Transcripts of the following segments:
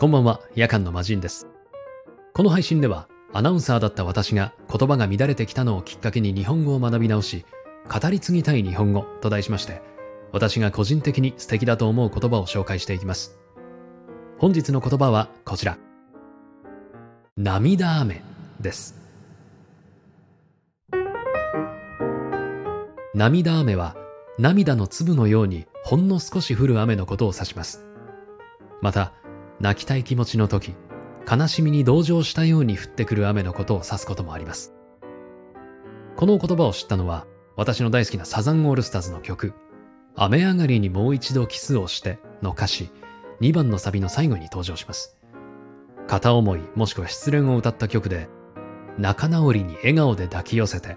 こんばんは、夜間の魔人です。この配信では、アナウンサーだった私が言葉が乱れてきたのをきっかけに日本語を学び直し、語り継ぎたい日本語と題しまして、私が個人的に素敵だと思う言葉を紹介していきます。本日の言葉はこちら。涙雨です。涙雨は涙の粒のようにほんの少し降る雨のことを指します。また、泣きたい気持ちの時、悲しみに同情したように降ってくる雨のことを指すこともあります。この言葉を知ったのは、私の大好きなサザンオールスターズの曲、雨上がりにもう一度キスをしての歌詞、2番のサビの最後に登場します。片思いもしくは失恋を歌った曲で、仲直りに笑顔で抱き寄せて、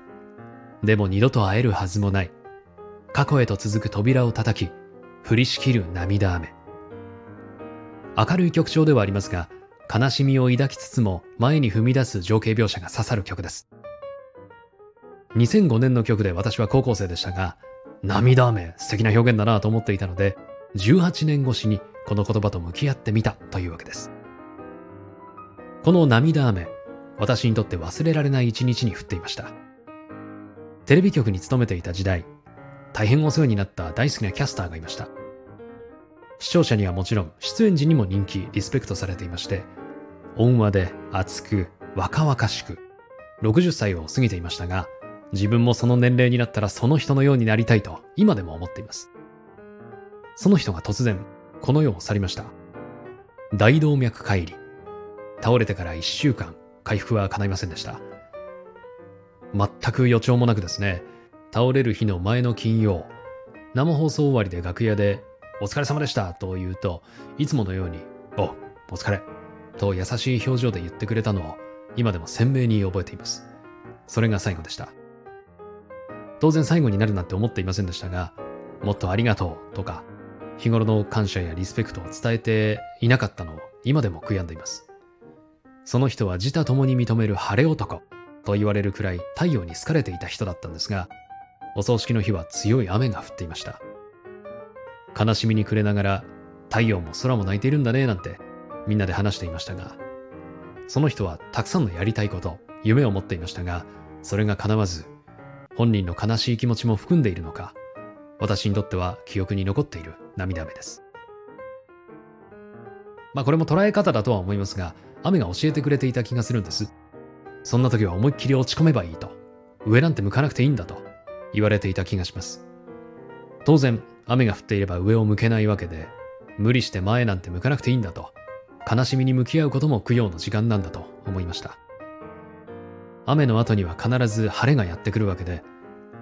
でも二度と会えるはずもない。過去へと続く扉を叩き、降りしきる涙雨。明るい曲調ではありますが、悲しみを抱きつつも前に踏み出す情景描写が刺さる曲です。2005年の曲で私は高校生でしたが、涙雨、素敵な表現だなと思っていたので、18年越しにこの言葉と向き合ってみたというわけです。この涙雨、私にとって忘れられない一日に降っていました。テレビ局に勤めていた時代、大変お世話になった大好きなキャスターがいました。視聴者にはもちろん出演時にも人気、リスペクトされていまして、温和で熱く、若々しく、60歳を過ぎていましたが、自分もその年齢になったらその人のようになりたいと今でも思っています。その人が突然、この世を去りました。大動脈解離。倒れてから1週間、回復は叶いませんでした。全く予兆もなくですね、倒れる日の前の金曜、生放送終わりで楽屋でお疲れ様でしたと言うと、いつものように、お、お疲れ、と優しい表情で言ってくれたのを、今でも鮮明に覚えています。それが最後でした。当然最後になるなんて思っていませんでしたが、もっとありがとうとか、日頃の感謝やリスペクトを伝えていなかったのを今でも悔やんでいます。その人は自他共に認める晴れ男と言われるくらい太陽に好かれていた人だったんですが、お葬式の日は強い雨が降っていました。悲しみに暮れながら太陽も空も泣いているんだねなんてみんなで話していましたが、その人はたくさんのやりたいこと、夢を持っていましたが、それが叶わず、本人の悲しい気持ちも含んでいるのか、私にとっては記憶に残っている涙目です。まあこれも捉え方だとは思いますが、雨が教えてくれていた気がするんです。そんな時は思いっきり落ち込めばいいと、上なんて向かなくていいんだと言われていた気がします。当然、雨が降っていれば上を向けないわけで、無理して前なんて向かなくていいんだと、悲しみに向き合うことも供養の時間なんだと思いました。雨の後には必ず晴れがやってくるわけで、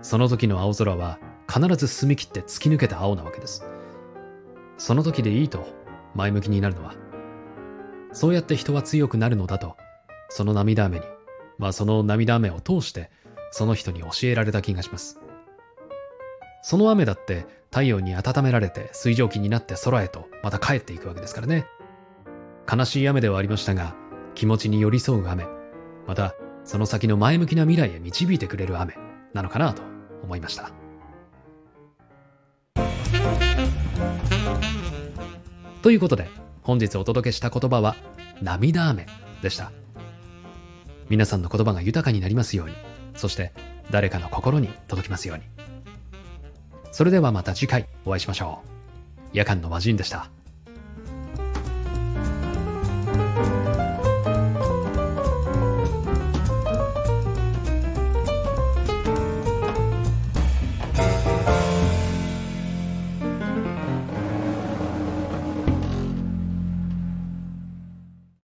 その時の青空は必ず澄み切って突き抜けた青なわけです。その時でいいと前向きになるのは、そうやって人は強くなるのだと、その涙雨に、まあその涙雨を通して、その人に教えられた気がします。その雨だって太陽に温められて水蒸気になって空へとまた帰っていくわけですからね。悲しい雨ではありましたが、気持ちに寄り添う雨、またその先の前向きな未来へ導いてくれる雨なのかなと思いました。ということで、本日お届けした言葉は、涙雨でした。皆さんの言葉が豊かになりますように、そして誰かの心に届きますように。それではまた次回お会いしましょう。夜間の魔人でした。